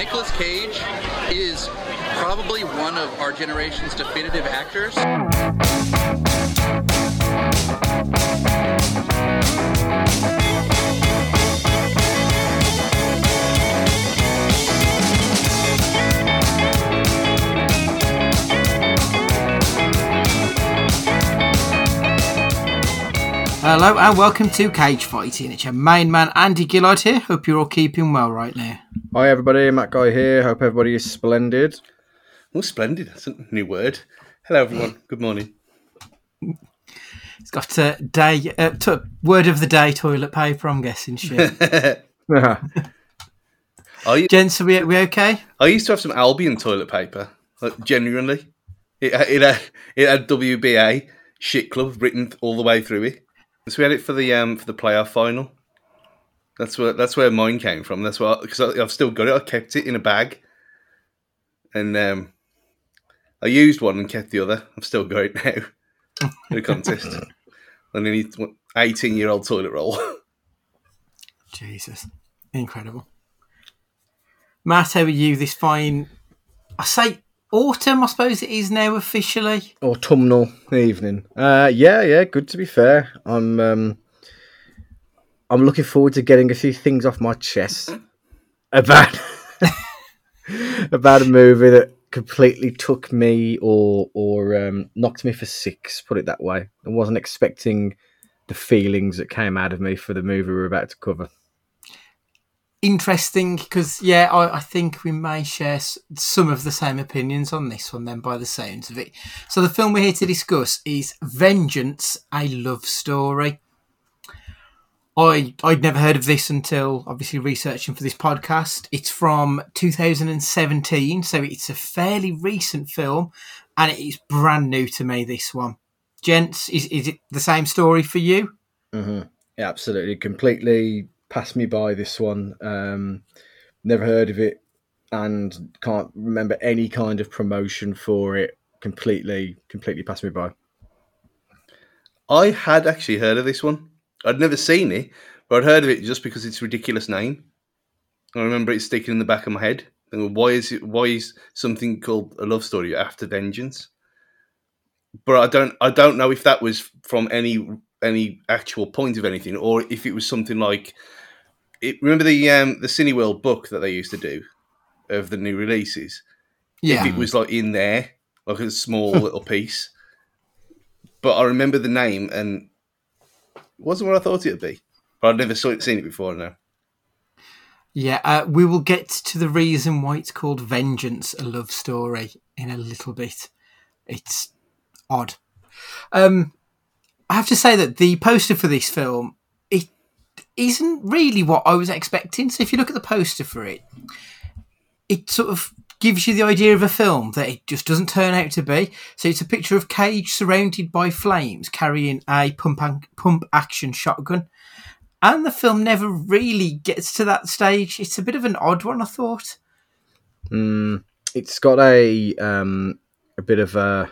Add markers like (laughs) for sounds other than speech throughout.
Nicolas Cage is probably one of our generation's definitive actors. Hello and welcome to Cage Fighting. It's your main man Andy Gillard here. Hope you're all keeping well right now. Hi everybody, Matt Guy here. Hope everybody is splendid. Oh, splendid. That's a new word. Hello, everyone. Good morning. It's got a day uh, to, word of the day toilet paper. I'm guessing (laughs) shit. Are you, Gents, are we, we okay? I used to have some Albion toilet paper. Like, genuinely, it, it, had, it had WBA shit club written all the way through it. So we had it for the um for the playoff final. That's where that's where mine came from. That's why because I've still got it. I kept it in a bag, and um, I used one and kept the other. I've still got it now. in a contest. (laughs) I need eighteen year old toilet roll. Jesus, incredible. Matt, how are you this fine? I say autumn. I suppose it is now officially. Autumnal evening. Uh, yeah, yeah, good to be fair. I'm um, I'm looking forward to getting a few things off my chest about (laughs) about a movie that completely took me or or um, knocked me for six. Put it that way. I wasn't expecting the feelings that came out of me for the movie we're about to cover. Interesting because yeah, I, I think we may share some of the same opinions on this one. Then, by the sounds of it, so the film we're here to discuss is Vengeance: A Love Story. I I'd never heard of this until obviously researching for this podcast. It's from 2017, so it's a fairly recent film, and it is brand new to me. This one, gents, is is it the same story for you? Mm-hmm. Absolutely. Completely passed me by this one. Um, never heard of it and can't remember any kind of promotion for it. Completely, completely passed me by. I had actually heard of this one. I'd never seen it, but I'd heard of it just because it's ridiculous name. I remember it sticking in the back of my head. Why is it? Why is something called a love story after vengeance? But I don't. I don't know if that was from any any actual point of anything, or if it was something like. It, remember the um, the Cineworld book that they used to do of the new releases. Yeah, If it was like in there, like a small (laughs) little piece. But I remember the name, and it wasn't what I thought it'd be. But I'd never saw it, seen it before. No. Yeah, uh, we will get to the reason why it's called Vengeance, a love story, in a little bit. It's odd. Um, I have to say that the poster for this film it isn't really what I was expecting. So if you look at the poster for it, it sort of gives you the idea of a film that it just doesn't turn out to be. So it's a picture of Cage surrounded by flames carrying a pump an- pump action shotgun. And the film never really gets to that stage. It's a bit of an odd one, I thought. Mm, it's got a um, a bit of a.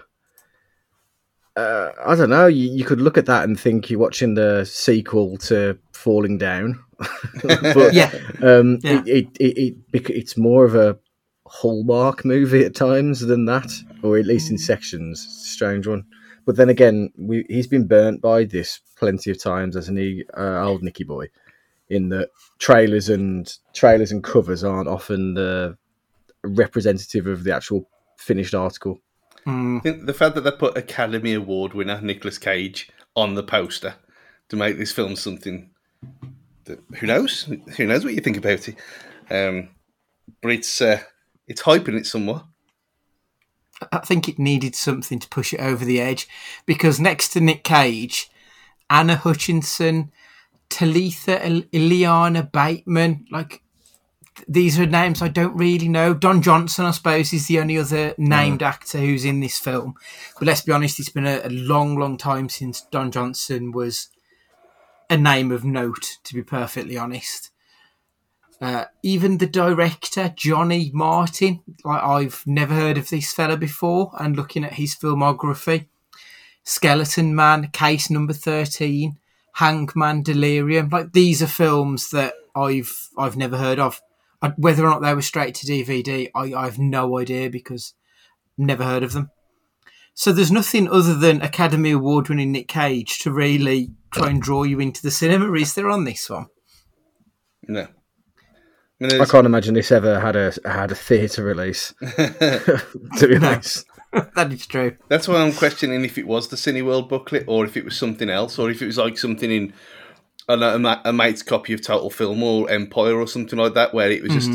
Uh, I don't know. You, you could look at that and think you're watching the sequel to Falling Down, (laughs) but Yeah. um, Yeah. It, it, it, it it's more of a hallmark movie at times than that, or at least in sections. It's a strange one. But then again, we, he's been burnt by this plenty of times, hasn't he, uh, old Nicky boy? In that trailers and trailers and covers aren't often the representative of the actual finished article. Mm, I think the fact that they put Academy Award winner Nicolas Cage on the poster to make this film something that who knows? Who knows what you think about it? Um, but it's uh, it's hyping it somewhat. I think it needed something to push it over the edge because next to Nick Cage, Anna Hutchinson, Talitha Il- Ileana Bateman, like these are names I don't really know. Don Johnson, I suppose, is the only other named actor who's in this film. But let's be honest, it's been a, a long, long time since Don Johnson was a name of note, to be perfectly honest. Uh, even the director, Johnny Martin, like I've never heard of this fella before, and looking at his filmography, Skeleton Man, Case Number Thirteen, Hangman Delirium, like these are films that I've I've never heard of. I, whether or not they were straight to DVD, I, I have no idea because never heard of them. So there's nothing other than Academy Award winning Nick Cage to really try and draw you into the cinema, is there on this one? No. I mean, I can't imagine this ever had a had a theatre release. (laughs) to be honest, (laughs) that is true. That's why I'm questioning if it was the Cineworld booklet or if it was something else or if it was like something in A, a mate's copy of Total Film or Empire or something like that, where it was just.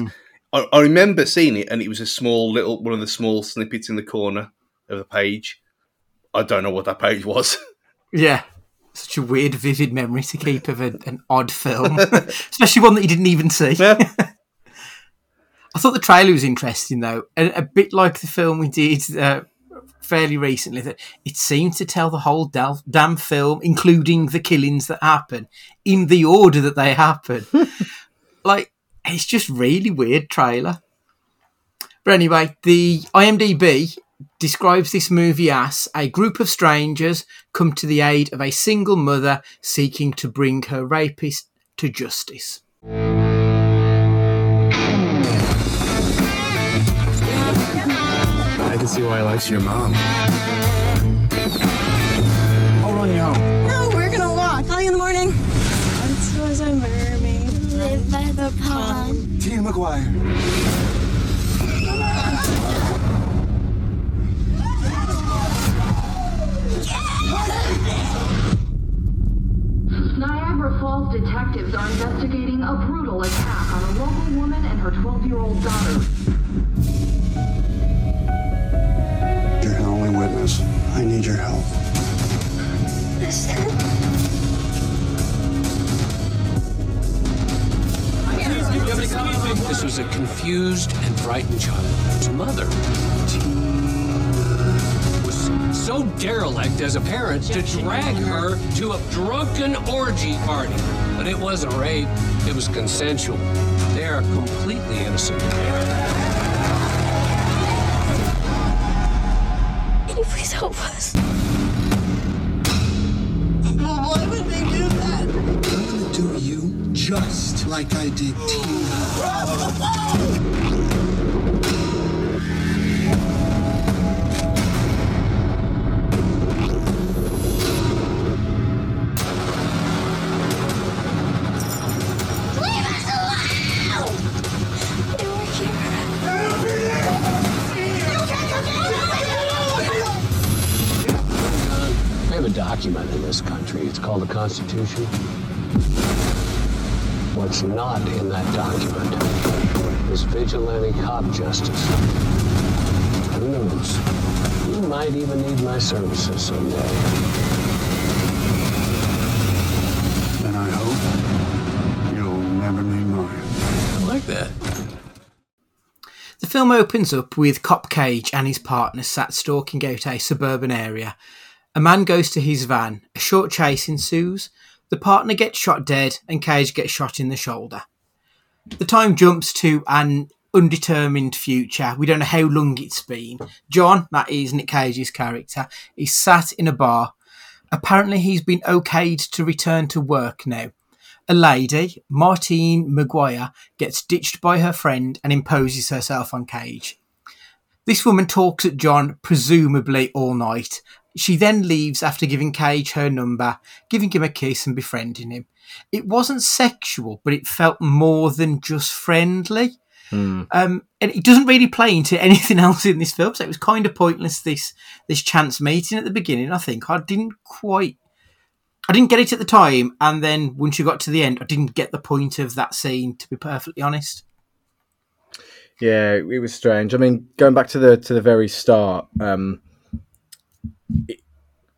I, I remember seeing it and it was a small little one of the small snippets in the corner of the page. I don't know what that page was. (laughs) Yeah. Such a weird, vivid memory to keep of a, an odd film, (laughs) especially one that you didn't even see. Yeah. (laughs) I thought the trailer was interesting, though, a, a bit like the film we did uh, fairly recently. That it seemed to tell the whole damn film, including the killings that happen, in the order that they happen. (laughs) like it's just really weird trailer. But anyway, the IMDb describes this movie as a group of strangers come to the aid of a single mother seeking to bring her rapist to justice. Can see why he likes your mom. I'll run you home. No, we're gonna walk. Call you in the morning. Once was a mermaid. Live by the pond. Tina Maguire. Niagara Falls detectives are investigating a brutal attack on a local woman and her 12 year old daughter. You're her only witness. I need your help. This was a confused and frightened child. His mother was so derelict as a parent to drag her to a drunken orgy party. But it wasn't rape, it was consensual. They are completely innocent. Can you please help us? Why would they do that? I'm gonna do you just like I did Tina. Called the Constitution. What's not in that document is vigilante cop justice. Who knows? You might even need my services someday. And I hope you'll never need mine. I like that. The film opens up with Cop Cage and his partner sat stalking out a suburban area. A man goes to his van, a short chase ensues, the partner gets shot dead, and Cage gets shot in the shoulder. The time jumps to an undetermined future. We don't know how long it's been. John, that is Nick Cage's character, is sat in a bar. Apparently, he's been okayed to return to work now. A lady, Martine Maguire, gets ditched by her friend and imposes herself on Cage. This woman talks at John, presumably all night. She then leaves after giving Cage her number, giving him a kiss and befriending him. It wasn't sexual, but it felt more than just friendly. Um, and it doesn't really play into (laughs) anything else in this film, so it was kind of pointless. This this chance meeting at the beginning, I think I didn't quite I didn't get it at the time, and then once you got to the end, I didn't get the point of that scene. To be perfectly honest, Yeah, it was strange. I mean, going back to the to the very start, um,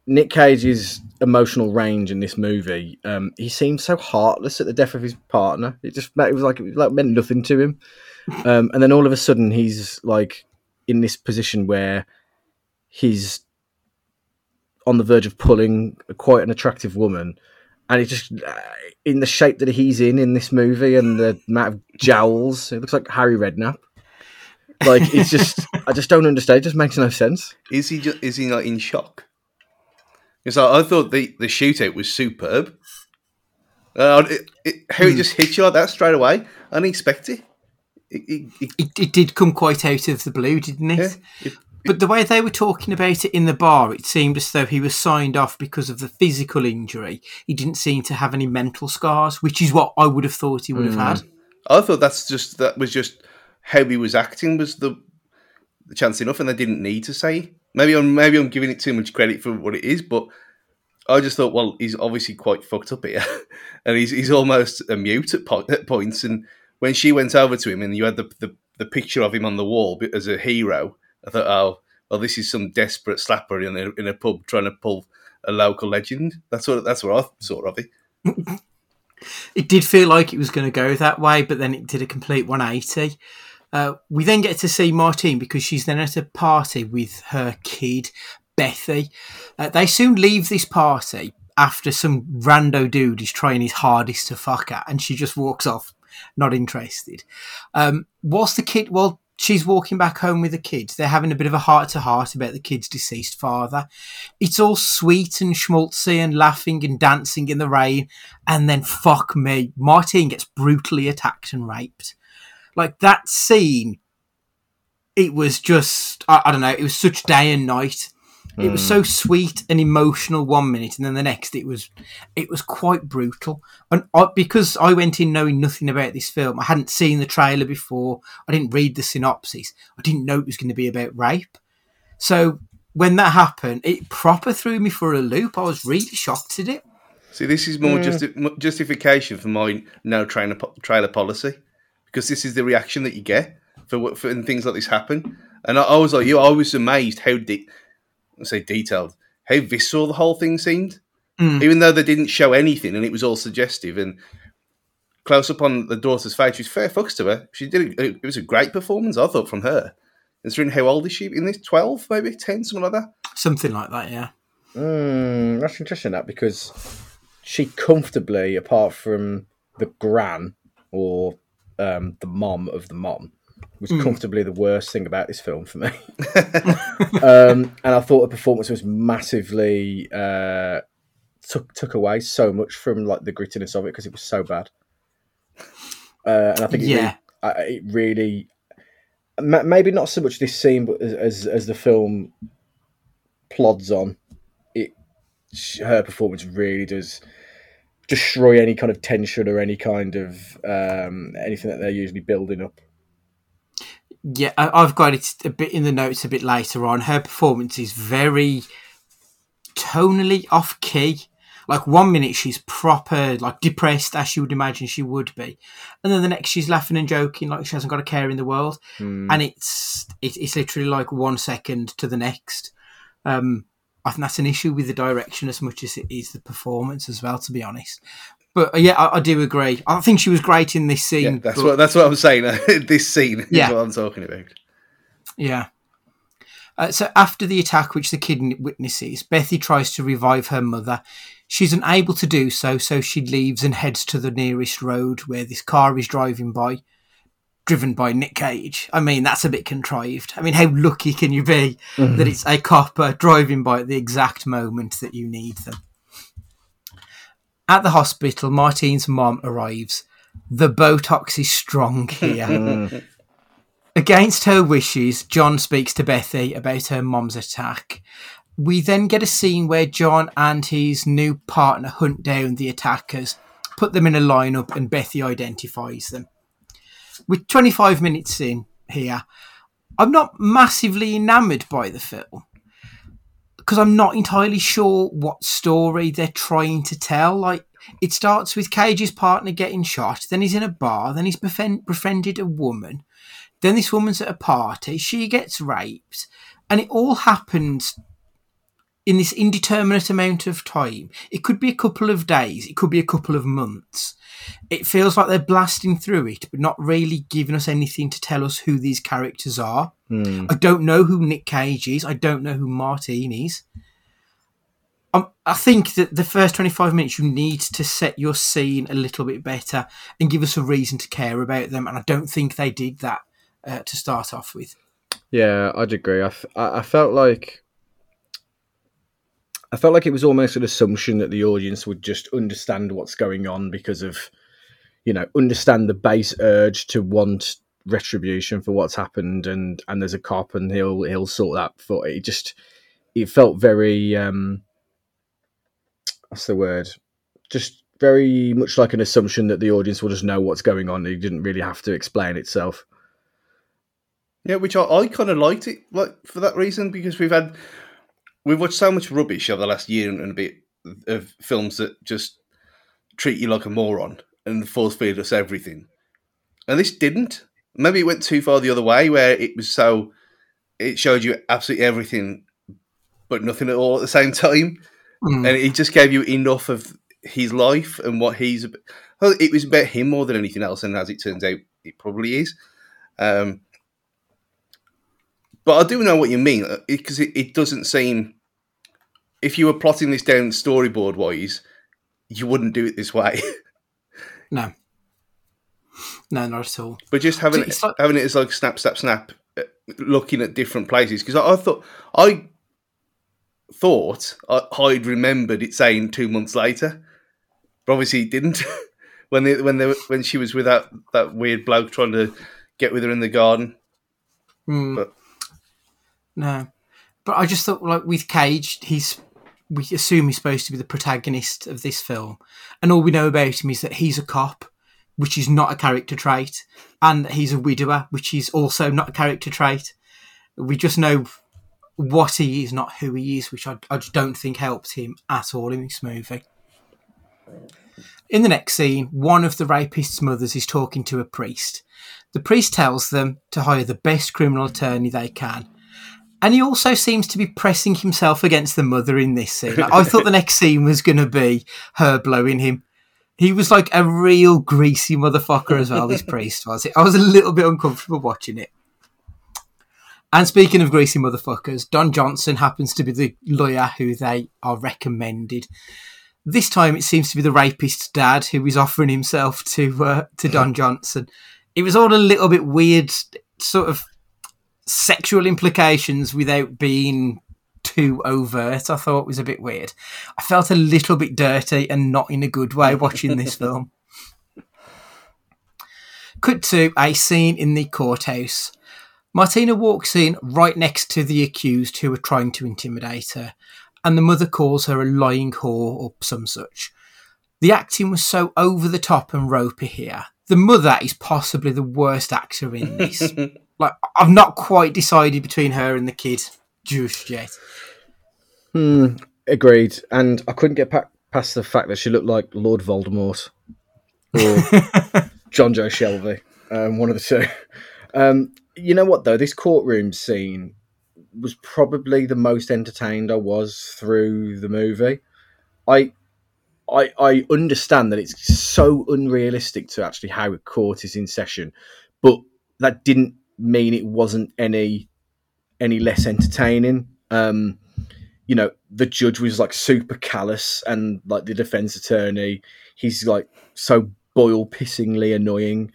Nick Cage's emotional range in this movie, um, he seemed so heartless at the death of his partner. It just it was like it like meant nothing to him. Um, and then all of a sudden, he's like in this position where he's on the verge of pulling quite an attractive woman, and it just uh, in the shape that he's in in this movie and the amount of jowls, it looks like Harry Redknapp. Like it's (laughs) just, I just don't understand. It just makes no sense. Is he just, is he not in shock? It's like I thought the the shootout was superb. Uh, it, it, how it just hit you like that straight away. unexpected. it. It, it, it, It, it did come quite out of the blue, didn't it? yeah, it, But the way they were talking about it in the bar, it seemed as though he was signed off because of the physical injury. He didn't seem to have any mental scars, which is what I would have thought he would have had. I thought that's just that was just how he was acting was the, the chance enough, and they didn't need to say. Maybe I'm maybe I'm giving it too much credit for what it is, but I just thought, well, he's obviously quite fucked up here, (laughs) and he's he's almost a mute at, po- at points. And when she went over to him, and you had the, the the picture of him on the wall as a hero, I thought, oh, well, this is some desperate slapper in a in a pub trying to pull a local legend. That's what that's what I thought of it. It did feel like it was going to go that way, but then it did a complete 180. Uh, we then get to see Martine because she's then at a party with her kid, Bethy. Uh, they soon leave this party after some rando dude is trying his hardest to fuck her, and she just walks off, not interested. Um, whilst the kid, well, she's walking back home with the kids, they're having a bit of a heart to heart about the kid's deceased father. It's all sweet and schmaltzy and laughing and dancing in the rain, and then fuck me, Martine gets brutally attacked and raped. Like that scene, it was just, I, I don't know, it was such day and night. It was so hmm. sweet and emotional one minute, and then the next it was, it was quite brutal. And I, because I went in knowing nothing about this film, I hadn't seen the trailer before. I didn't read the synopsis. I didn't know it was going to be about rape. So when that happened, it proper threw me for a loop. I was really shocked at it. See, this is more hmm. justi- justification for my no trailer po- trailer policy because this is the reaction that you get for what for when things like this happen. And I, I was like you, I was amazed how de- I say detailed, how visceral the whole thing seemed, even though they didn't show anything and it was all suggestive and close up on the daughter's face. She's fair fucks to her. She did. A, it was a great performance, I thought, from her. Considering how old is she in this? Twelve, maybe ten, something like that. Something like that, yeah. Mm, that's interesting that because she comfortably, apart from the gran or um, the mom of the mom, was comfortably the worst thing about this film for me. (laughs) um, and I thought the performance was massively uh, took took away so much from like the grittiness of it because it was so bad. Uh, and I think it Yeah. really, I, it really ma- maybe not so much this scene, but as as, as the film plods on, it her performance really does destroy any kind of tension or any kind of um, anything that they're usually building up. Yeah, I've got it a bit in the notes a bit later on. Her performance is very tonally off key. Like one minute she's proper like depressed as you would imagine she would be, and then the next she's laughing and joking like she hasn't got a care in the world. And it's it, it's literally like one second to the next. Um, I think that's an issue with the direction as much as it is the performance as well. To be honest, but uh, yeah, I, I do agree. I think she was great in this scene. Yeah, that's but- what that's what I'm saying. (laughs) this scene is Yeah. what I'm talking about. Yeah. Uh, so after the attack, which the kid witnesses, Bethy tries to revive her mother. She's unable to do so, so she leaves and heads to the nearest road where this car is driving by, driven by Nick Cage. I mean, that's a bit contrived. I mean, how lucky can you be mm-hmm. that it's a copper driving by at the exact moment that you need them? At the hospital, Martine's mom arrives. The Botox is strong here. (laughs) Against her wishes, John speaks to Bethy about her mom's attack. We then get a scene where John and his new partner hunt down the attackers, put them in a lineup, and Bethy identifies them. We're 25 minutes in here. I'm not massively enamoured by the film because I'm not entirely sure what story they're trying to tell. Like, it starts with Cage's partner getting shot, then he's in a bar, then he's befriend- befriended a woman, then this woman's at a party, she gets raped, and it all happens in this indeterminate amount of time. It could be a couple of days, it could be a couple of months. It feels like they're blasting through it, but not really giving us anything to tell us who these characters are. I don't know who Nick Cage is. I don't know who Martine is. Um, I think that the first 25 minutes you need to set your scene a little bit better and give us a reason to care about them. And I don't think they did that uh, to start off with. Yeah, I'd agree. I, f- I felt like I felt like it was almost an assumption that the audience would just understand what's going on because of you know understand the base urge to want retribution for what's happened, and and there's a cop, and he'll he'll sort that. For it just it felt very um, what's the word? Just very much like an assumption that the audience will just know what's going on. It didn't really have to explain itself. Yeah, which I, I kind of liked it, like for that reason, because we've had we've watched so much rubbish over the last year and a bit of films that just treat you like a moron and force feed us everything, and this didn't. Maybe it went too far the other way, where it was so it showed you absolutely everything, but nothing at all at the same time, Mm. and it just gave you enough of his life and what he's. Well, it was about him more than anything else, and as it turns out, it probably is. Um, but I do know what you mean because it, it doesn't seem. If you were plotting this down storyboard wise, you wouldn't do it this way. (laughs) No. No, not at all. but just having it, like- having it as like snap, snap, snap, uh, looking at different places because I, I thought I thought I, I'd remembered it saying two months later, but obviously it didn't. (laughs) when they when they when she was with that that weird bloke trying to get with her in the garden. Mm. But- No, but I just thought like with Cage, he's we assume he's supposed to be the protagonist of this film, and all we know about him is that he's a cop, which is not a character trait, and that he's a widower, which is also not a character trait. We just know what he is, not who he is, which I, I just don't think helps him at all in this movie. In the next scene, one of the rapist's mothers is talking to a priest. The priest tells them to hire the best criminal attorney they can. And he also seems to be pressing himself against the mother in this scene. Like, I thought the next scene was going to be her blowing him. He was like a real greasy motherfucker as well, this (laughs) priest was. I was a little bit uncomfortable watching it. And speaking of greasy motherfuckers, Don Johnson happens to be the lawyer who they are recommended. This time it seems to be the rapist's dad who is offering himself to uh, to Don Johnson. It was all a little bit weird, sort of sexual implications without being too overt. I thought was a bit weird. I felt a little bit dirty and not in a good way (laughs) watching this film. Cut to a scene in the courthouse. Martina walks in right next to the accused who are trying to intimidate her, and the mother calls her a lying whore or some such. The acting was so over the top and ropey here. The mother is possibly the worst actor in this. (laughs) like, I've not quite decided between her and the kid just yet. Hmm, agreed. And I couldn't get pa- past the fact that she looked like Lord Voldemort or (laughs) John Joe Shelby, um, one of the two. Um, you know what though? This courtroom scene was probably the most entertained I was through the movie. I, I, I understand that it's so unrealistic to actually how a court is in session, but that didn't mean it wasn't any any less entertaining. Um, you know, the judge was like super callous, and like the defense attorney, he's like so boil pissingly annoying.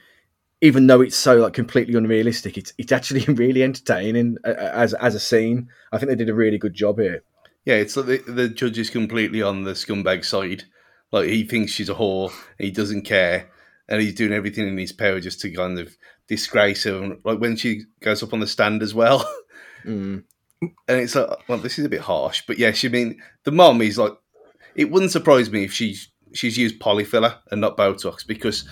Even though it's so like completely unrealistic, it's it's actually (laughs) really entertaining uh, as as a scene. I think they did a really good job here. Yeah, it's like the, the judge is completely on the scumbag side. Like he thinks she's a whore, he doesn't care, and he's doing everything in his power just to kind of disgrace her. And, Like when she goes up on the stand as well, (laughs) Mm. and it's like, well, this is a bit harsh, but yeah, she mean the mom is like, it wouldn't surprise me if she's she's used polyfiller and not Botox because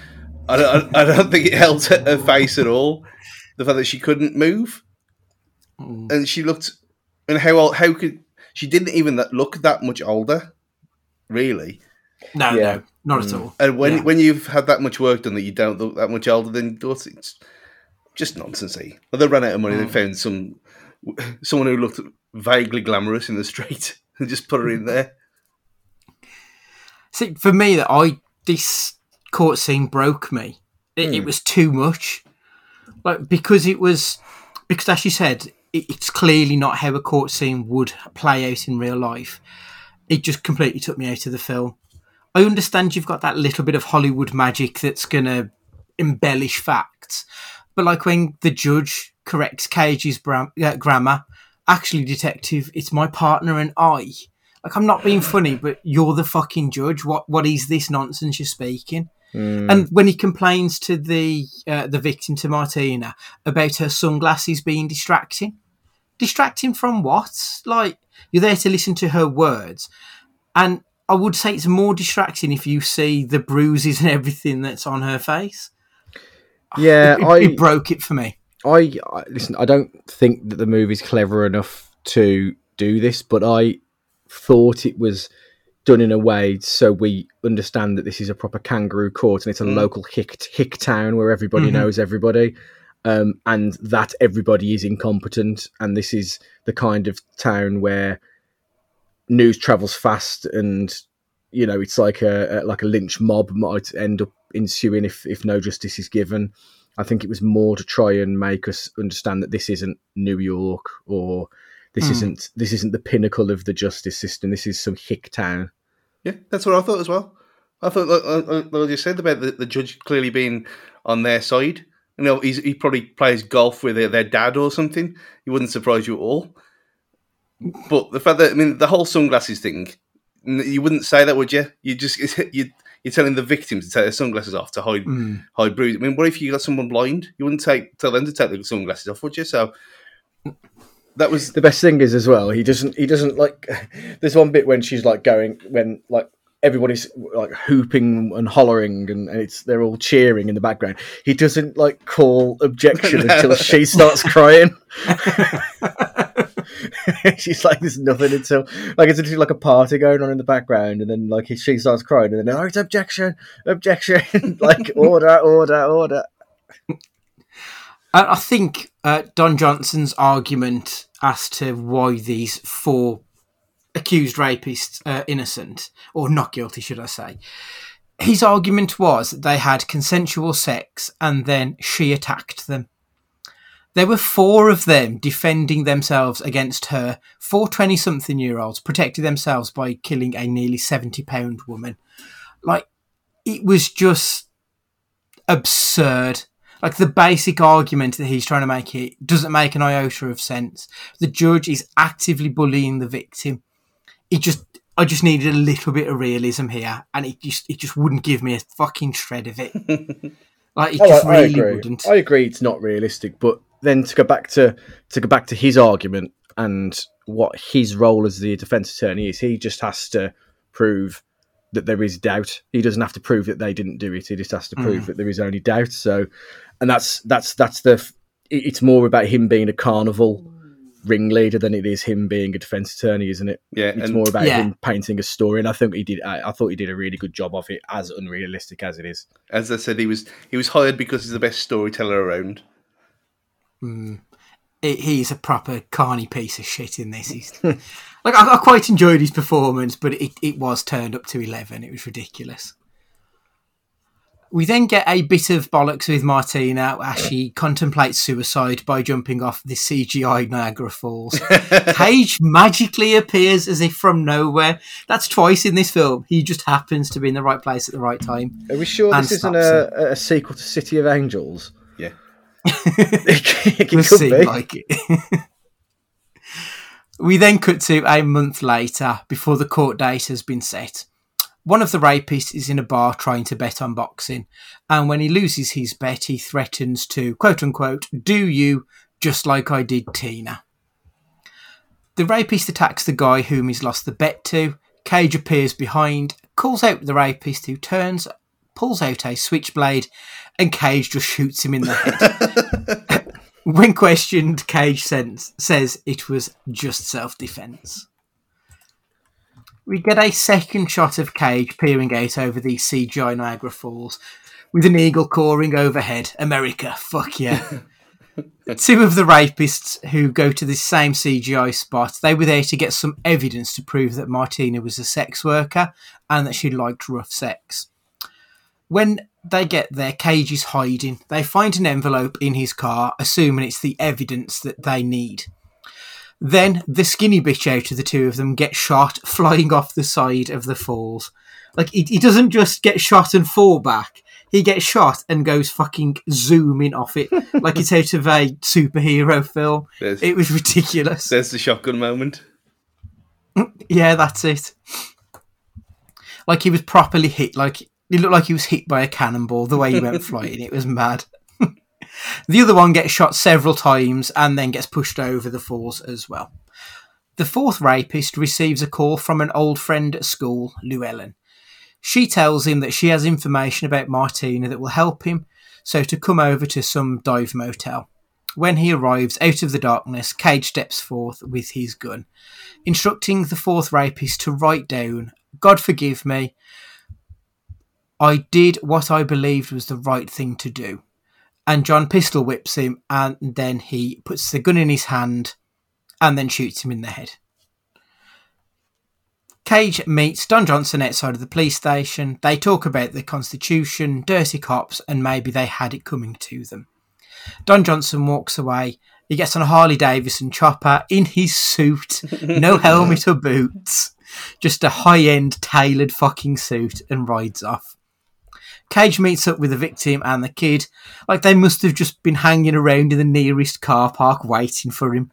I don't I don't think it helped her, her face at all. The fact that she couldn't move, and she looked, and how old, how could she didn't even look that much older, really. No, Yeah. no, not at mm. all. And when Yeah. when you've had that much work done that you don't look that much older than yours, it's just nonsensey. Eh? Well, they ran out of money. They mm. found some someone who looked vaguely glamorous in the street (laughs) and just put her in there. See, for me, that I this court scene broke me. It, it mm. was too much, like because it was because, as you said, it, it's clearly not how a court scene would play out in real life. It just completely took me out of the film. I understand you've got that little bit of Hollywood magic that's gonna embellish facts, but like when the judge corrects Cage's bra- uh, grammar, actually, detective, it's my partner and I. Like I'm not being funny, but you're the fucking judge. What what is this nonsense you're speaking? And when he complains to the uh, the victim to Martina about her sunglasses being distracting, distracting from what? Like you're there to listen to her words, and I would say it's more distracting if you see the bruises and everything that's on her face. (laughs) Yeah, (laughs) it, I it broke it for me. I, I listen. I don't think that the movie's clever enough to do this, but I thought it was done in a way so we understand that this is a proper kangaroo court and it's a local hick hick town where everybody Mhm. knows everybody, um, and that everybody is incompetent, and this is the kind of town where news travels fast and you know it's like a, a like a lynch mob might end up ensuing if if no justice is given i think it was more to try and make us understand that this isn't new york or this Hmm. isn't this isn't the pinnacle of the justice system this is some hick town Yeah, that's what I thought as well. I thought, like, like, you said about the, the judge clearly being on their side. You know, he's, he probably plays golf with their, their dad or something. He wouldn't surprise you at all. But the fact that I mean, the whole sunglasses thing, you wouldn't say that, would you? You just (laughs) you you're telling the victim to take their sunglasses off to hide Mm. hide bruise. I mean, what if you got someone blind? You wouldn't take tell them to take the sunglasses off, would you? So that was the best thing is as well he doesn't he doesn't like (laughs) there's one bit when she's like going when like everybody's like hooping and hollering and, and it's they're all cheering in the background he doesn't like call objection (laughs) No. until she starts crying (laughs) she's like there's nothing until like it's literally like a party going on in the background and then like she starts crying and then oh it's objection objection (laughs) like (laughs) order order order I, I think uh, Don Johnson's argument as to why these four accused rapists are innocent, or not guilty, should I say, his argument was that they had consensual sex and then she attacked them. There were four of them defending themselves against her. Four 20 something year olds protected themselves by killing a nearly 70 pound woman. Like, it was just absurd. Like the basic argument that he's trying to make here doesn't make an iota of sense. The judge is actively bullying the victim. It just, I just needed a little bit of realism here, and it just, it just wouldn't give me a fucking shred of it. (laughs) like it Oh, just I, I really agree. wouldn't. I agree. It's not realistic, but then to go back to to go back to his argument and what his role as the defense attorney is, he just has to prove that there is doubt. He doesn't have to prove that they didn't do it. He just has to prove Mm. that there is only doubt. So, and that's that's that's the. It's more about him being a carnival ringleader than it is him being a defense attorney, isn't it? Yeah, it's and- more about Yeah. him painting a story, and I think he did. I, I thought he did a really good job of it, as unrealistic as it is. as I said, he was he was hired because he's the best storyteller around. Mm. It, he's a proper carny piece of shit in this. He's, (laughs) like I, I quite enjoyed his performance, but it, it was turned up to eleven. It was ridiculous. We then get a bit of bollocks with Martina as she contemplates suicide by jumping off the CGI Niagara Falls. (laughs) Cage magically appears as if from nowhere. That's twice in this film. He just happens to be in the right place at the right time. Are we sure this isn't a, a sequel to City of Angels? It, It could be. like it. (laughs) we then cut to a month later before the court date has been set. One of the rapists is in a bar trying to bet on boxing, and when he loses his bet, he threatens to, quote unquote, do you just like I did Tina. The rapist attacks the guy whom he's lost the bet to. Cage appears behind, calls out the rapist who turns, pulls out a switchblade, and Cage just shoots him in the head. (laughs) when questioned, Cage sens- says it was just self defense. We get a second shot of Cage peering out over the CGI Niagara Falls with an eagle cawing overhead. America, fuck yeah. (laughs) Two of the rapists who go to this same CGI spot, they were there to get some evidence to prove that Martina was a sex worker and that she liked rough sex. When they get there, Cage is hiding. They find an envelope in his car, assuming it's the evidence that they need. Then the skinny bitch out of the two of them gets shot, (laughs) flying off the side of the falls. Like he, he doesn't just get shot and fall back. He gets shot and goes fucking zooming off it (laughs) like it's out of a superhero film. There's, It was ridiculous. (laughs) there's the shotgun moment. Yeah, that's it. Like he was properly hit. Like He looked like he was hit by a cannonball the way he went (laughs) flying. It was mad. (laughs) the other one gets shot several times and then gets pushed over the falls as well. The fourth rapist receives a call from an old friend at school, Llewellyn. She tells him that she has information about Martina that will help him, so to come over to some dive motel. When he arrives out of the darkness, Cage steps forth with his gun, instructing the fourth rapist to write down, God forgive me, I did what I believed was the right thing to do. And John pistol whips him, and then he puts the gun in his hand and then shoots him in the head. Cage meets Don Johnson outside of the police station. They talk about the Constitution, dirty cops, and maybe they had it coming to them. Don Johnson walks away. He gets on a Harley Davidson chopper in his suit, (laughs) no helmet or boots, just a high end tailored fucking suit, and rides off. Cage meets up with the victim and the kid, like they must have just been hanging around in the nearest car park waiting for him,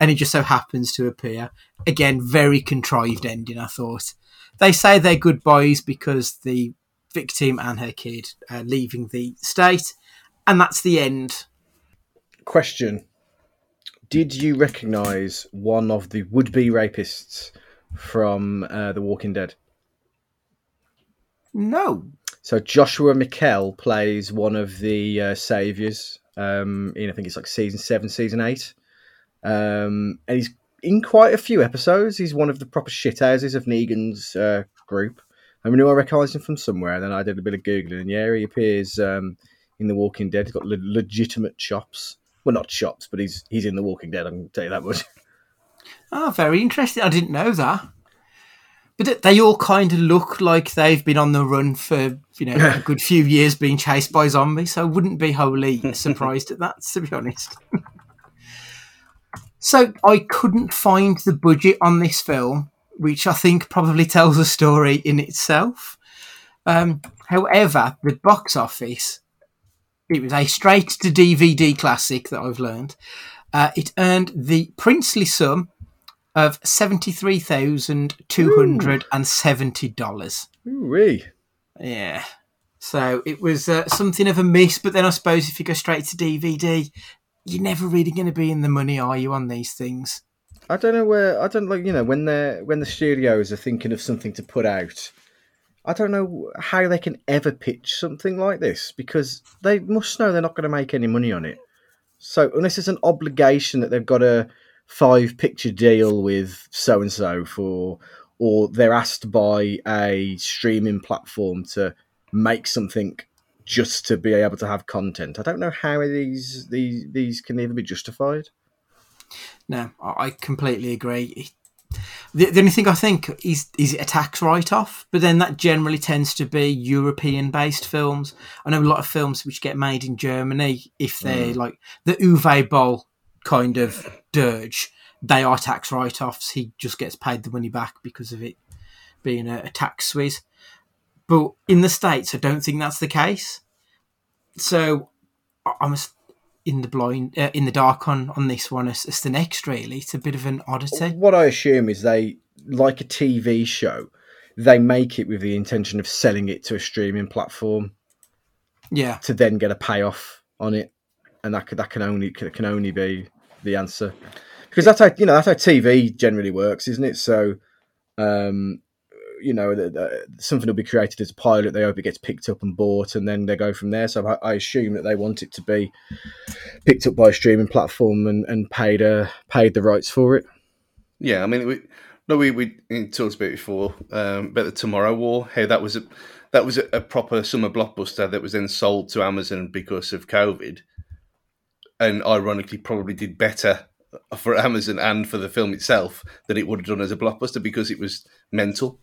and he just so happens to appear. Again, very contrived ending, I thought. They say they're goodbyes because the victim and her kid are leaving the state, and that's the end. Question: Did you recognise one of the would-be rapists from uh, The Walking Dead? No. So Joshua Mikel plays one of the uh, saviors um, in I think it's like season seven, season eight, um, and he's in quite a few episodes. He's one of the proper shithouses of Negan's uh, group. I mean, I recognised him from somewhere. and Then I did a bit of googling, and yeah, he appears um, in The Walking Dead. He's got le- legitimate chops. Well, not chops, but he's he's in The Walking Dead. I can tell you that much. Oh, very interesting. I didn't know that. But they all kind of look like they've been on the run for you know a good few years, being chased by zombies. So I wouldn't be wholly (laughs) surprised at that, to be honest. (laughs) so I couldn't find the budget on this film, which I think probably tells a story in itself. Um, however, the box office, it was a straight to DVD classic that I've learned. Uh, it earned the princely sum of seventy-three thousand two hundred and seventy dollars. Ooh-wee. Yeah. So it was uh, something of a miss, but then I suppose if you go straight to DVD, you're never really going to be in the money, are you, on these things? I don't know where I don't like you know when they're when the studios are thinking of something to put out. I don't know how they can ever pitch something like this because they must know they're not going to make any money on it. So unless it's an obligation that they've got a five picture deal with so and so for, or they're asked by a streaming platform to make something just to be able to have content. I don't know how these these these can even be justified. No, I completely agree. The, the only thing I think is is it a tax write off, but then that generally tends to be European based films. I know a lot of films which get made in Germany, if they're Mm. like the Uwe Boll kind of dirge, they are tax write offs. He just gets paid the money back because of it being a, a tax Swiss. But in the States, I don't think that's the case. So I'm in the blind, uh, in the dark on on this one as, as the next. Really, it's a bit of an oddity. What I assume is they like a TV show, they make it with the intention of selling it to a streaming platform Yeah, to then get a payoff on it, and that could, that can only can only be the answer because that's how you know that's how TV generally works, isn't it? So, um, you know, the, the, something will be created as a pilot. They hope it gets picked up and bought, and then they go from there. So I, I assume that they want it to be picked up by a streaming platform and, and paid uh, paid the rights for it. Yeah, I mean, we, no, we we talked about it before um, about the Tomorrow War. How that was a that was a, a proper summer blockbuster that was then sold to Amazon because of COVID, and ironically, probably did better for Amazon and for the film itself than it would have done as a blockbuster because it was mental.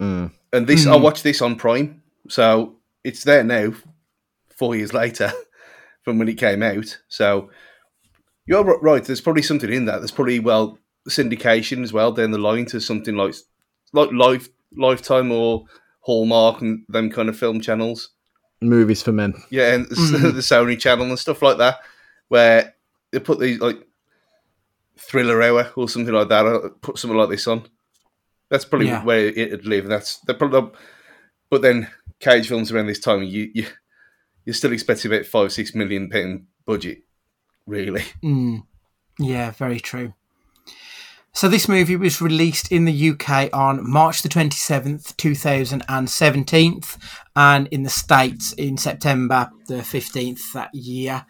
Mm. And this, I Mm. watched this on Prime, so it's there now, four years later (laughs) from when it came out. So you're right. There's probably something in that. There's probably well syndication as well down the line to something like like Life Lifetime or Hallmark and them kind of film channels. Movies for men. Yeah, and Mhm. (laughs) the Sony channel and stuff like that, where they put these like Thriller Hour or something like that. Or put something like this on. That's probably Yeah. where it'd live. That's the problem. but then Cage films around this time, you you you're still expecting about five six million pound budget, really. Mm. Yeah, very true. So this movie was released in the UK on March the 27th, 2017, and in the States in September the 15th that year.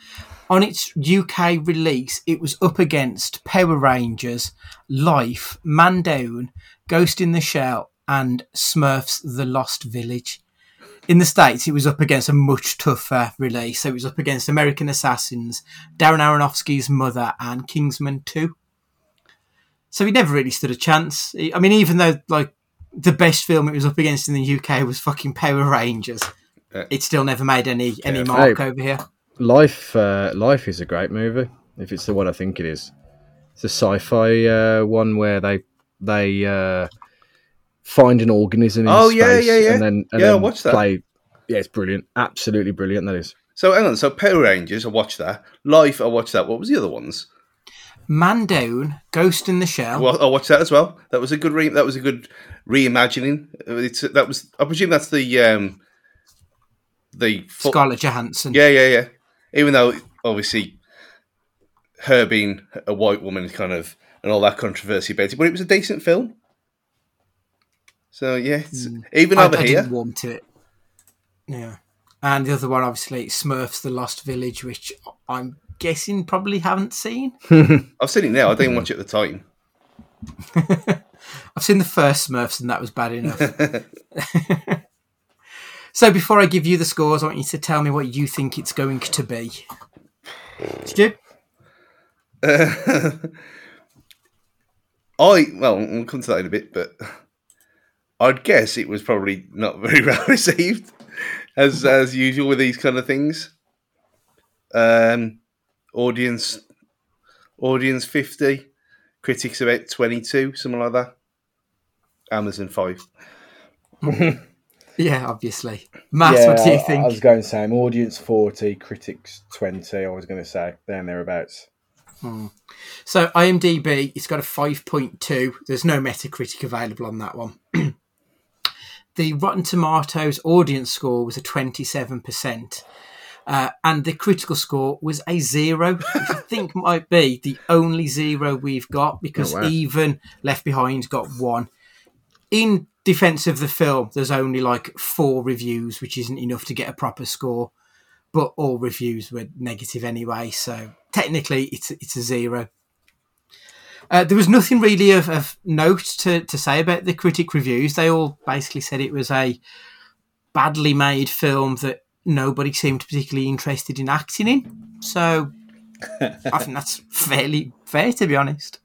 On its UK release, it was up against Power Rangers, Life, Man Down, Ghost in the Shell, and Smurfs The Lost Village. In the States, it was up against a much tougher release. So it was up against American Assassins, Darren Aronofsky's Mother, and Kingsman 2. So he never really stood a chance. I mean, even though like the best film it was up against in the UK was fucking Power Rangers, Yeah. it still never made any any mark over here. Life, uh, Life is a great movie. If it's the one I think it is, it's a sci-fi uh, one where they they uh, find an organism in Oh, yeah, space yeah, yeah. and then and Yeah, I then watched that. play. Yeah, it's brilliant. Absolutely brilliant. That is. So hang on, so Power Rangers, I watched that. Life, I watched that. What was the other ones? Man Down, Ghost in the Shell. Well, I watched that as well. That was a good re- that was a good reimagining. It's that was I presume that's the um the fu- Scarlett Johansson. Yeah, yeah, yeah. Even though obviously her being a white woman is kind of and all that controversy about it, but it was a decent film. So yeah, it's, hmm. even I, over I here, didn't warm to it. Yeah. And the other one, obviously, Smurfs The Lost Village, which I'm guessing probably haven't seen. (laughs) (laughs) I've seen it now. I didn't watch it at the time. (laughs) I've seen the first Smurfs, and that was bad enough. So before I give you the scores, I want you to tell me what you think it's going to be. Stu? (laughs) I well, we'll come to that in a bit, but I'd guess it was probably not very (laughs) well received, as as usual with these kind of things. Um, audience, audience fifty, critics about twenty two, something like that. Amazon five. (laughs) Yeah, obviously. Matt, what do you I- think? I was going to say, audience 40, critics 20, I was going to say, there and thereabouts. So IMDb, it's got a 5.2. There's no Metacritic available on that one. (clears throat) the Rotten Tomatoes audience score was a 27%. Uh, and the critical score was a zero, which I think (laughs) might be the only zero we've got because Oh, wow. even Left Behind got one. In defense of the film, there's only like four reviews, which isn't enough to get a proper score. But all reviews were negative anyway, so technically it's it's a zero. Uh, there was nothing really of, of note to, to say about the critic reviews. They all basically said it was a badly made film that nobody seemed particularly interested in acting in. So (laughs) I think that's fairly fair, to be honest.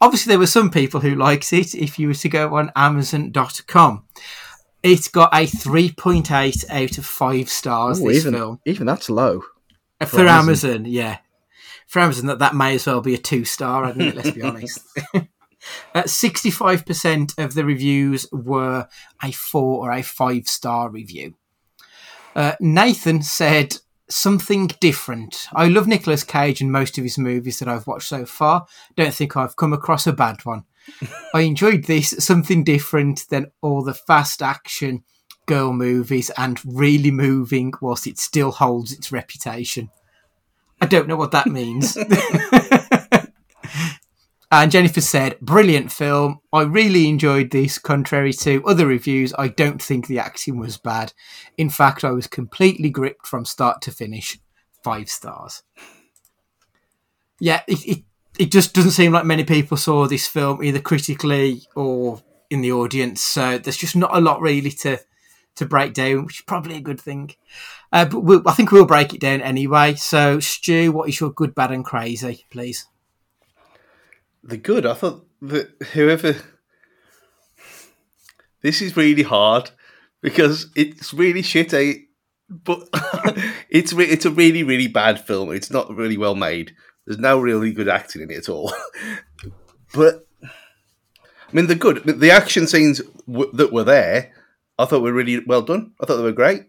Obviously, there were some people who liked it. If you were to go on Amazon.com, it's got a 3.8 out of 5 stars, Ooh, this even, film. even that's low. Uh, For For, Amazon. Amazon. yeah. For Amazon, that, that may as well be a two star, I admit, let's be honest. (laughs) (laughs) Uh, 65% of the reviews were a four or a five star review. Uh, Nathan said, Something different. I love Nicolas Cage in most of his movies that I've watched so far. Don't think I've come across a bad one. (laughs) I enjoyed this, something different than all the fast action girl movies and really moving whilst it still holds its reputation. I don't know what that means. (laughs) and Jennifer said, Brilliant film. I really enjoyed this. Contrary to other reviews, I don't think the acting was bad. In fact, I was completely gripped from start to finish. Five stars. Yeah, it, it, it just doesn't seem like many people saw this film either critically or in the audience. So there's just not a lot really to to break down, which is probably a good thing. Uh, but we'll, I think we'll break it down anyway. So, Stu, what is your good, bad, and crazy, please? The good. I thought that whoever. This is really hard because it's really shit. Eh? But (laughs) it's re- it's a really really bad film. It's not really well made. There's no really good acting in it at all. (laughs) but I mean, the good the action scenes w- that were there, I thought were really well done. I thought they were great,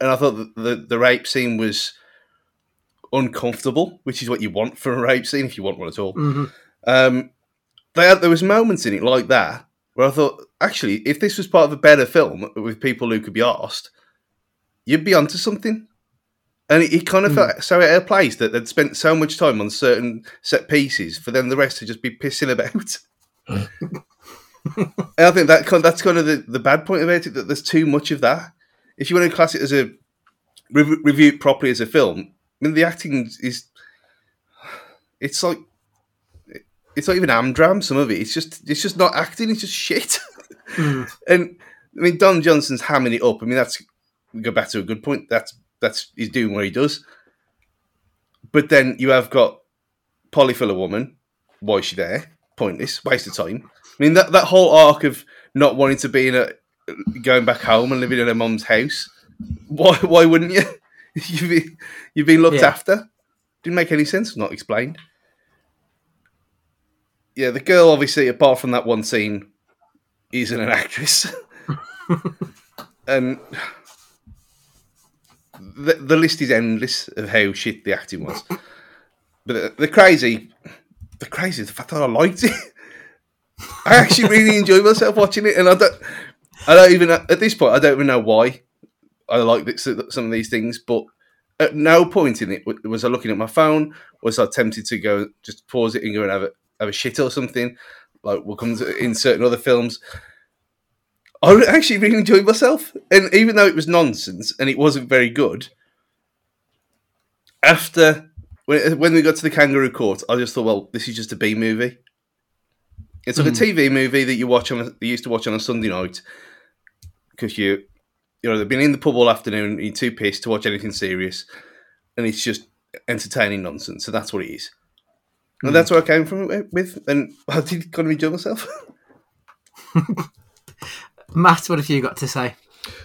and I thought that the the rape scene was uncomfortable, which is what you want for a rape scene if you want one at all. Um, they had, there was moments in it like that Where I thought, actually, if this was part of a better film with people who could be asked, you'd be onto something. And it, it kind of felt so out of place that they'd spent so much time on certain set pieces for then the rest to just be pissing about. (laughs) and I think that kind that's kind of the, the bad point about it that there's too much of that. If you want to class it as a re- review it properly as a film, I mean the acting is it's like it's not even Amdram. Some of it, it's just it's just not acting. It's just shit. Hmm. (laughs) And I mean, Don Johnson's hamming it up. I mean, that's we go back to a good point. That's that's he's doing what he does. But then you have got Polly Polyfiller woman. Why is she there? Pointless, waste of time. I mean, that that whole arc of not wanting to be in a going back home and living in her mum's house. Why why wouldn't you? (laughs) you've been, you've been looked Yeah. after. Didn't make any sense. Not explained. Yeah, the girl obviously, apart from that one scene, isn't an actress. (laughs) and the, the list is endless of how shit the acting was. But the, the crazy, the crazy, the fact that I liked it. I actually really enjoyed myself watching it, and I don't, I don't even at this point, I don't even know why I like this, some of these things. But at no point in it was I looking at my phone. Was I tempted to go just pause it and go and have a have a shit or something? Like we'll come to in certain other films. I actually really enjoyed myself, and even though it was nonsense and it wasn't very good, after when, when we got to the kangaroo court, I just thought, well, this is just a B movie. It's like a hmm. TV movie that you watch on a, you used to watch on a Sunday night because you you know they've been in the pub all afternoon, you're too pissed to watch anything serious, and it's just entertaining nonsense. So that's what it is, and that's where I came from with, and (laughs) I did kind of enjoy myself. (laughs) Matt, what have you got to say?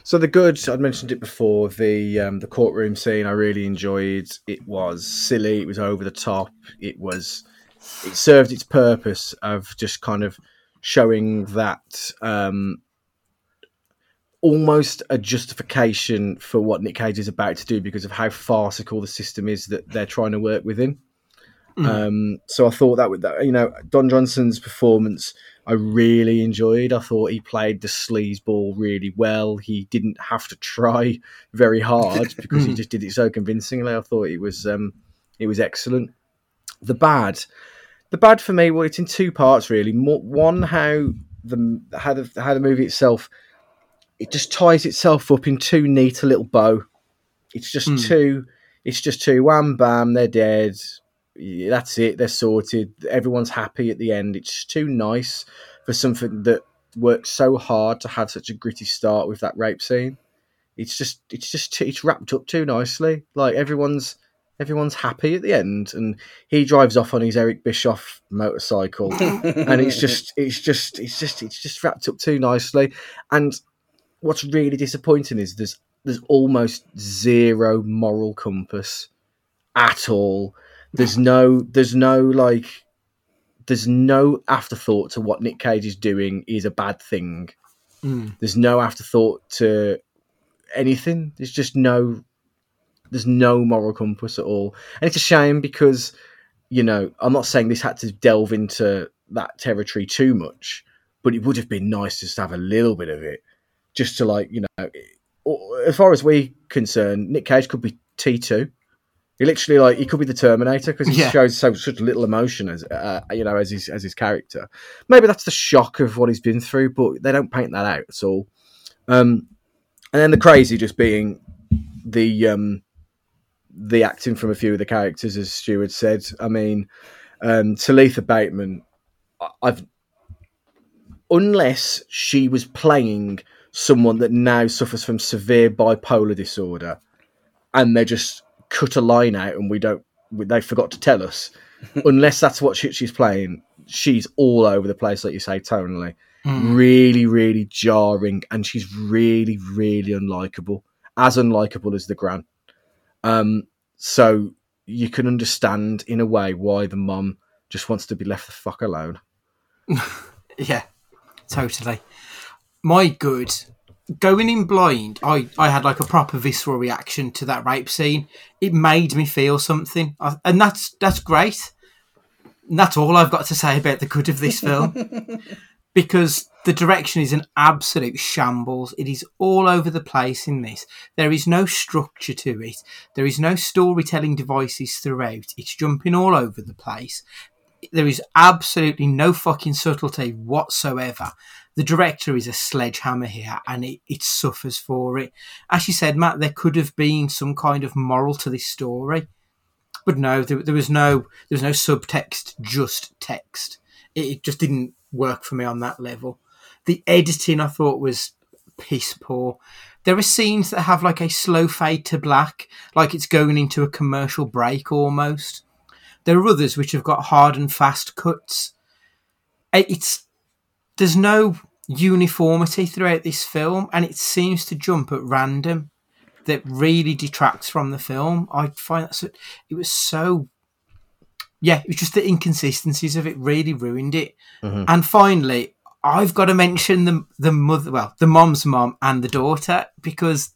So the good, I'd mentioned it before. The um, the courtroom scene, I really enjoyed. It was silly. It was over the top. It was. It served its purpose of just kind of showing that um, almost a justification for what Nick Cage is about to do because of how farcical the system is that they're trying to work within. Um, so I thought that would that you know Don Johnson's performance I really enjoyed. I thought he played the sleazeball really well. He didn't have to try (laughs) very hard (laughs) because he just did it so convincingly. I thought it was um, it was excellent. The bad, the bad for me, well, it's in two parts really. One, how the how the how the movie itself it just ties itself up in too neat a little bow. It's just Hmm. too. It's just too wham bam. They're dead. Yeah, That's it. They're sorted. Everyone's happy at the end. It's too nice for something that worked so hard to have such a gritty start with that rape scene. It's just. It's just. It's wrapped up too nicely. Like everyone's. Everyone's happy at the end, and he drives off on his Eric Bischoff motorcycle, (laughs) and it's just. It's just. It's just. It's just wrapped up too nicely, and what's really disappointing is there's there's almost zero moral compass at all. There's no there's no like there's no afterthought to what Nick Cage is doing is a bad thing. Mm. There's no afterthought to anything. There's just no there's no moral compass at all. And it's a shame because, you know, I'm not saying this had to delve into that territory too much, but it would have been nice just to have a little bit of it. Just to like, you know, as far as we concerned, Nick Cage could be T two. He literally like he could be the Terminator because he Yeah. shows so such little emotion as uh, you know as his as his character. Maybe that's the shock of what he's been through, but they don't paint that out at all. Um, and then the crazy just being the um, the acting from a few of the characters, as Stuart said. I mean, um, Talitha Bateman, I've unless she was playing someone that now suffers from severe bipolar disorder, and they're just cut a line out and we don't, they forgot to tell us. (laughs) unless that's what she, she's playing, she's all over the place, like you say, tonally. Really, really jarring, and she's really, really unlikable. As unlikable as the Gran. Um, so you can understand in a way why the mum just wants to be left the fuck alone. (laughs) Yeah, totally. My good. Going in blind, I, I had like a proper visceral reaction to that rape scene. It made me feel something, I- and that's that's great. And that's all I've got to say about the good of this film, (laughs) because the direction is an absolute shambles. It is all over the place in this. There is no structure to it. There is no storytelling devices throughout. It's jumping all over the place. There is absolutely no fucking subtlety whatsoever. The director is a sledgehammer here and it, it suffers for it. As you said, Matt, there could have been some kind of moral to this story. But no, there, there was no there was no subtext, just text. It, it just didn't work for me on that level. The editing I thought was piss poor. There are scenes that have like a slow fade to black, like it's going into a commercial break almost. There are others which have got hard and fast cuts. It's there's no uniformity throughout this film, and it seems to jump at random. That really detracts from the film. I find that so, it was so. Yeah, it was just the inconsistencies of it really ruined it. Mm-hmm. And finally, I've got to mention the the mother, well, the mom's mom and the daughter because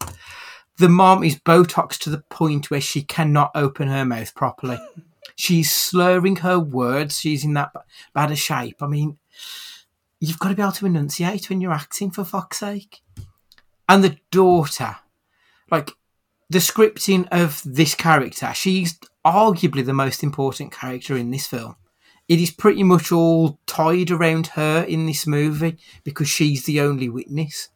the mom is Botox to the point where she cannot open her mouth properly. (laughs) She's slurring her words. She's in that b- bad a shape. I mean, you've got to be able to enunciate when you're acting, for fuck's sake. And the daughter, like the scripting of this character, she's arguably the most important character in this film. It is pretty much all tied around her in this movie because she's the only witness.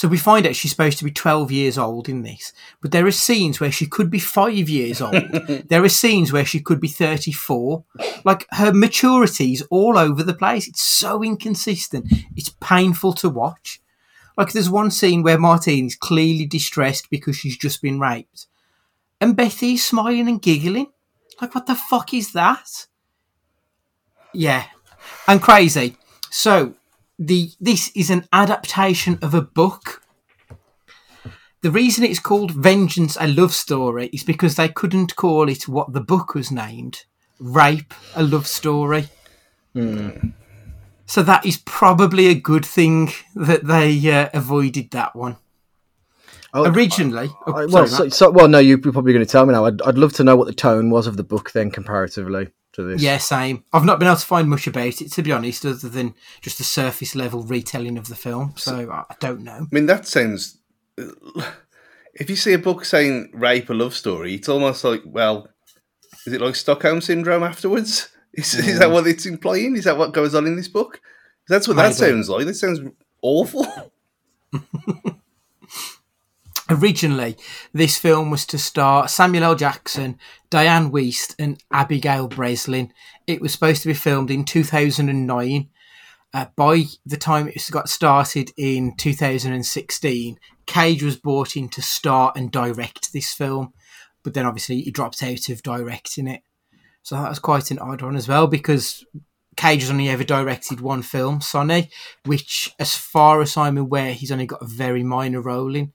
So we find out she's supposed to be 12 years old in this, but there are scenes where she could be five years old. (laughs) there are scenes where she could be 34. Like her maturity is all over the place. It's so inconsistent. It's painful to watch. Like there's one scene where Martine is clearly distressed because she's just been raped. And Betty's smiling and giggling. Like what the fuck is that? Yeah. And crazy. So the this is an adaptation of a book. The reason it's called Vengeance a Love Story is because they couldn't call it what the book was named. Rape a Love Story. So that is probably a good thing that they uh, avoided that one. Oh, Originally, oh, I- sorry, well, so, so, well, no, you're probably going to tell me now. I'd, I'd love to know what the tone was of the book then, comparatively to this. yeah, same. I've not been able to find much about it, to be honest, other than just a surface level retelling of the film. So I don't know. I mean, that sounds. If you see a book saying rape a love story, it's almost like, well, is it like Stockholm syndrome afterwards? (laughs) Is, is that mm. what it's implying? Is that what goes on in this book? That's what that Maybe. sounds like. That sounds awful. (laughs) Originally, this film was to star Samuel L. Jackson, Dianne Wiest, and Abigail Breslin. It was supposed to be filmed in 2009. Uh, by the time it got started in 2016, Cage was brought in to star and direct this film, but then obviously he dropped out of directing it. So that was quite an odd one as well because Cage has only ever directed one film, Sonny, which, as far as I'm aware, he's only got a very minor role in.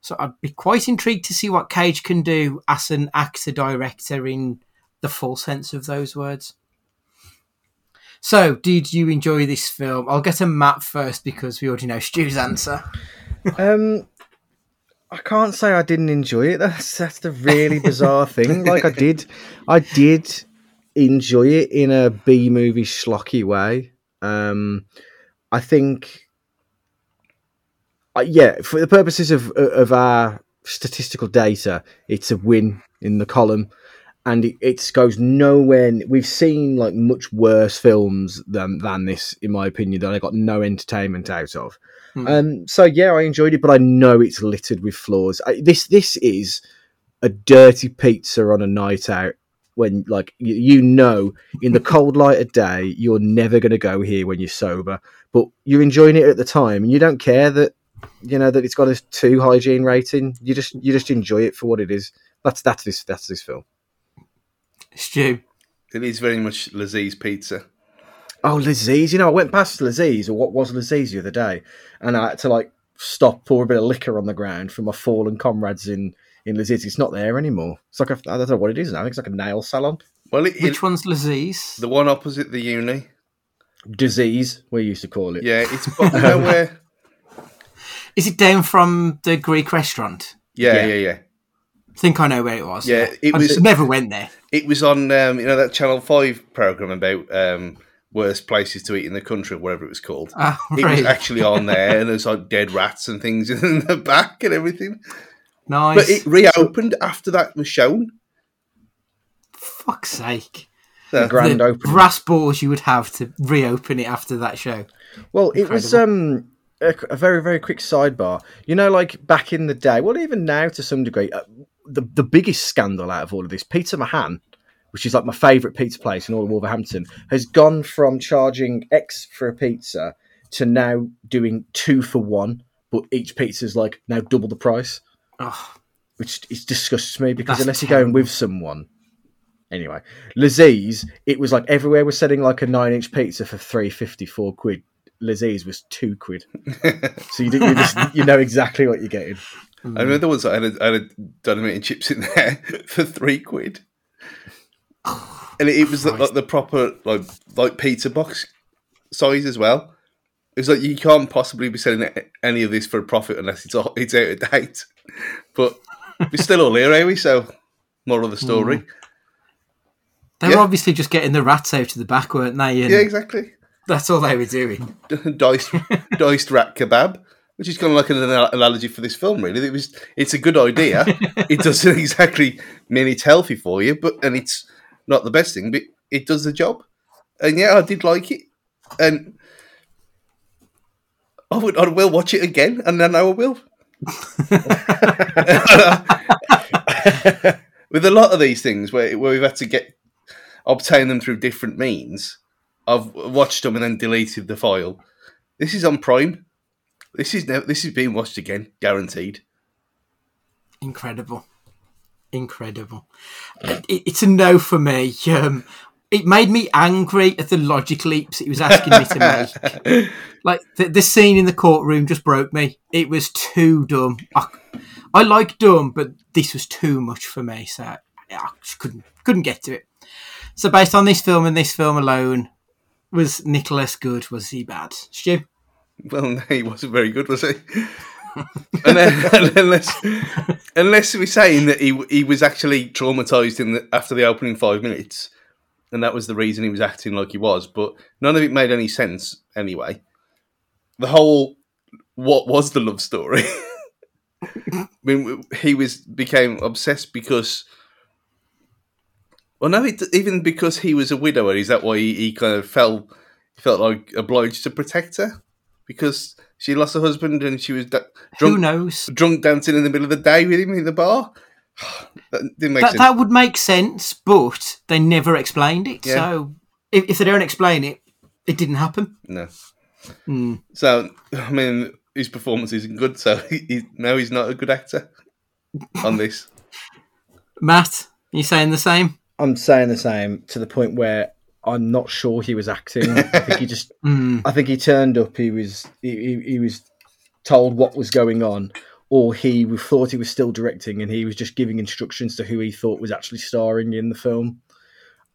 So I'd be quite intrigued to see what Cage can do as an actor director in the full sense of those words. So, did you enjoy this film? I'll get a map first because we already know Stu's answer. (laughs) Um, I can't say I didn't enjoy it. (laughs) That's that's the really bizarre thing. Like I did, I did enjoy it in a B movie schlocky way. Um, I think, uh, yeah, for the purposes of of our statistical data, it's a win in the column, and it, it goes nowhere. We've seen like much worse films than than this, in my opinion, that I got no entertainment out of. Um, so yeah, I enjoyed it, but I know it's littered with flaws. I, this this is a dirty pizza on a night out when like you, you know in the cold light of day you're never going to go here when you're sober, but you're enjoying it at the time and you don't care that you know that it's got a two hygiene rating. You just you just enjoy it for what it is. That's that's this that's this film. Stu, it is very much Laziz pizza. Oh, Laziz. You know, I went past Laziz, or what was Laziz the other day, and I had to like stop, pour a bit of liquor on the ground for my fallen comrades in in Laziz. It's not there anymore. It's like a, I don't know what it is now. I think it's like a nail salon. Well, it, which it, one's Laziz? the one opposite the uni. Disease, we used to call it. Yeah, it's but you know (laughs) where. Is it down from the Greek restaurant? Yeah, Yeah. yeah, yeah. I think I know where it was. Yeah, it I was- never went there. It was on um, you know that Channel Five program about um, worst places to eat in the country, or whatever it was called. Ah, It was actually on there, and there's like dead rats and things (laughs) in the back and everything. Nice. But it reopened after that was shown. Fuck's sake. The grand the opening. brass balls you would have to reopen it after that show. Well, it was um a, a very very quick sidebar. You know, like back in the day, well, even now to some degree, uh, the the biggest scandal out of all of this, Peter Mahan, which is like my favourite pizza place in all of Wolverhampton, has gone from charging X for a pizza to now doing two for one, but each pizza is like now double the price, Oh, which it disgusts me because unless you're going with someone. Anyway, Laziz, it was like everywhere was selling like a nine inch pizza for three fifty four quid. Laziz was two quid. (laughs) so you, you, just, you know exactly what you're getting. I remember there was I had, a, I had a dynamite and chips in there (laughs) for three quid, and it, it was the, like the proper like like pizza box size as well. It was like you can't possibly be selling any of this for a profit unless it's all, it's out of date. But we're still all here, are we? So, more of the story. Hmm. they Yeah. were obviously just getting the rats out of the back, weren't they? And Yeah, exactly. That's all they were doing. diced diced rat kebab, which is kind of like an analogy for this film. Really, it was. It's a good idea. (laughs) it doesn't exactly mean it's healthy for you, but and it's not the best thing, but it does the job. And yeah, I did like it, and I would. I will watch it again, and then I will. (laughs) (laughs) With a lot of these things, where where we've had to get obtain them through different means, I've watched them and then deleted the file. This is on Prime. This is now, this is being watched again, guaranteed. Incredible. Incredible. It, it's a no for me. Um, it made me angry at the logic leaps it was asking me to make. (laughs) Like the, the scene in the courtroom just broke me. It was too dumb. I, I like dumb, but this was too much for me. So I just couldn't couldn't get to it. So based on this film and this film alone, was Nicholas good? Was he bad? Stu? Well, no, he wasn't very good, was he? (laughs) unless, unless we're saying that he he was actually traumatized in the, after the opening five minutes, and that was the reason he was acting like he was. But none of it made any sense anyway. The whole what was the love story? (laughs) I mean, he was became obsessed because. Well, no, it, even because he was a widower, is that why he, he kind of felt felt like obliged to protect her because she lost her husband and she was da- drunk, Who knows? drunk dancing in the middle of the day with him in the bar. (sighs) that didn't make That, sense. that would make sense, but they never explained it. Yeah. So if, if they don't explain it, it didn't happen. No. Hmm. So I mean, his performance isn't good. So (laughs) he, he, now he's not a good actor on this. (laughs) Matt, you saying the same? I'm saying the same to the point where I'm not sure he was acting. I think he just, (laughs) Mm. I think he turned up. He was, he, he, he was told what was going on, or he thought he was still directing, and he was just giving instructions to who he thought was actually starring in the film.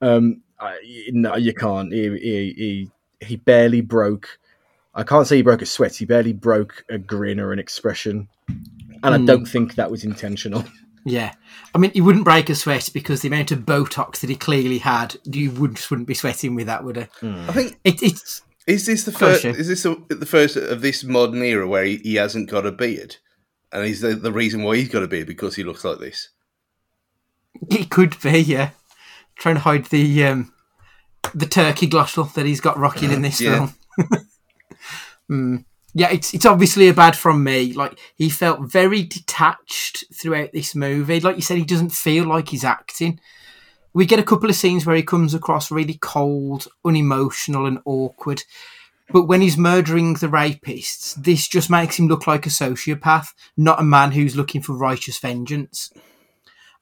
Um, I, no, you can't. He, he, he, he barely broke. I can't say he broke a sweat. He barely broke a grin or an expression, and I Mm. don't think that was intentional. (laughs) Yeah. I mean, he wouldn't break a sweat because the amount of Botox that he clearly had, you wouldn't, wouldn't be sweating with that, would he? I think it, it's. Is this the first? Is this the, the first of this modern era where he, he hasn't got a beard, and is the, the reason why he's got a beard because he looks like this? It could be, yeah. Trying to hide the um, the turkey glottal that he's got rocking in this Yeah. film. (laughs) Mm. Yeah, it's it's obviously a bad from me. Like he felt very detached throughout this movie. Like you said, he doesn't feel like he's acting. We get a couple of scenes where he comes across really cold, unemotional, and awkward. But when he's murdering the rapists, this just makes him look like a sociopath, not a man who's looking for righteous vengeance.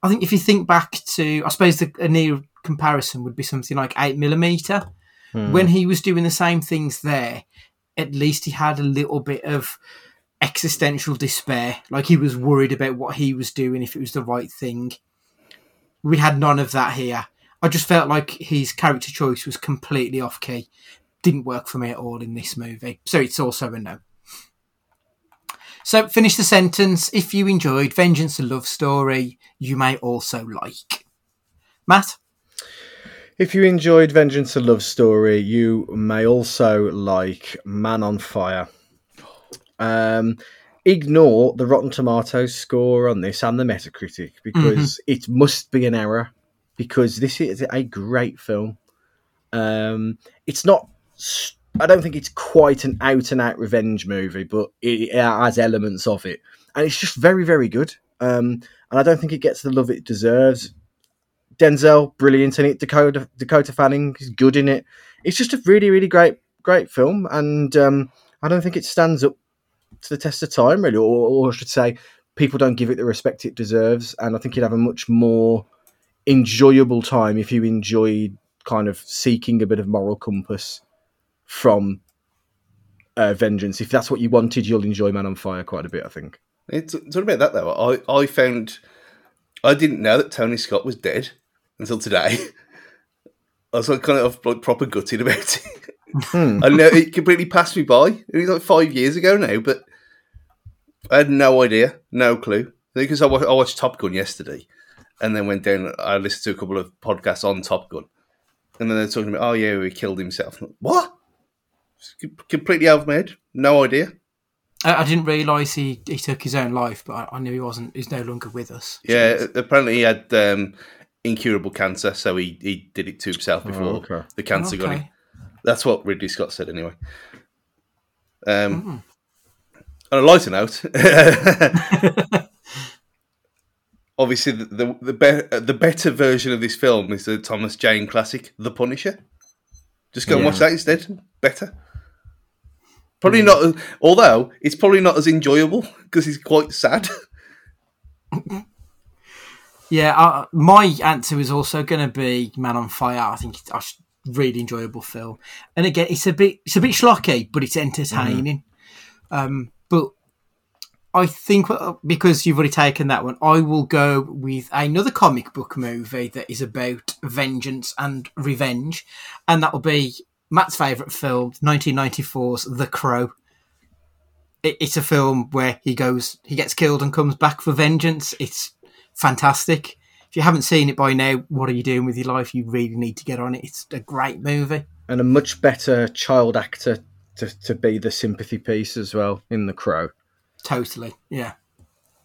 I think if you think back to, I suppose the, a near comparison would be something like 8mm. Hmm. When he was doing the same things there, at least he had a little bit of existential despair. Like he was worried about what he was doing, if it was the right thing. We had none of that here. I just felt like his character choice was completely off key. Didn't work for me at all in this movie. So it's also a no. So finish the sentence. If you enjoyed Vengeance a Love Story, you may also like. Matt? If you enjoyed Vengeance a Love Story, you may also like Man on Fire. Um, ignore the Rotten Tomatoes score on this and the Metacritic because it must be an error because this is a great film. Um, it's not. I don't think it's quite an out and out revenge movie, but it, it has elements of it, and it's just very, very good. Um, and I don't think it gets the love it deserves. Denzel, brilliant in it. Dakota Dakota Fanning is good in it. It's just a really, really great, great film, and um, I don't think it stands up to the test of time, really, or, or I should say, people don't give it the respect it deserves. And I think you'd have a much more enjoyable time if you enjoyed kind of seeking a bit of moral compass from uh, Vengeance. If that's what you wanted, you'll enjoy Man on Fire quite a bit. I think. It's, it's not about that though. I, I found I didn't know that Tony Scott was dead until today. (laughs) I was like kind of like proper gutted about it. I know it completely passed me by. It was like five years ago now, but I had no idea, no clue. Because I, wa- I watched Top Gun yesterday, and then went down. I listened to a couple of podcasts on Top Gun, and then they're talking about, oh yeah, he killed himself. What? It's completely out of my head. No idea. I, I didn't realise he, he took his own life, but I, I knew he wasn't. He's no longer with us. Yeah, apparently he had um, incurable cancer, so he, he did it to himself oh, before Oh, okay. the cancer got him. That's what Ridley Scott said, anyway. Um, hmm. On a lighter note, (laughs) obviously the the the, be- uh, the better version of this film is the Thomas Jane classic, The Punisher. Just go and watch that instead. Better. Probably not, hmm. although it's probably not as enjoyable because it's quite sad. (laughs) Yeah, uh, my answer is also going to be Man on Fire. I think it's a really enjoyable film, and again, it's a bit it's a bit schlocky, but it's entertaining. Um, but I think uh, because you've already taken that one, I will go with another comic book movie that is about vengeance and revenge, and that will be Matt's favourite film, 1994's The Crow. It, it's a film where he goes, he gets killed and comes back for vengeance. It's fantastic. If you haven't seen it by now, what are you doing with your life? You really need to get on it. It's a great movie. and a much better child actor to, to be the sympathy piece as well in The Crow. Totally. Yeah.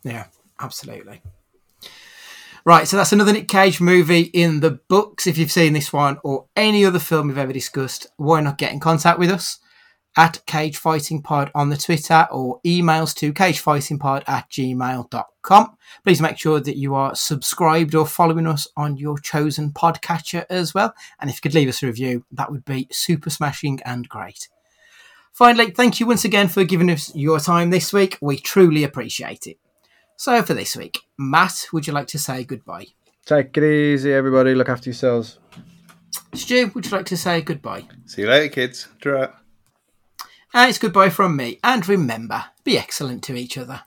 Yeah, absolutely. Right, so that's another Nick Cage movie in the books. If you've seen this one or any other film we've ever discussed, why not get in contact with us at Cage Fighting Pod on the Twitter or emails to cagefightingpod at gmail.com. Please make sure that you are subscribed or following us on your chosen podcatcher as well. And if you could leave us a review, that would be super smashing and great. Finally, thank you once again for giving us your time this week. We truly appreciate it. So, for this week, Matt, would you like to say goodbye? Take it easy, everybody. Look after yourselves. Stu, would you like to say goodbye? See you later, kids. Ta-ra. And it's goodbye from me. And remember, be excellent to each other.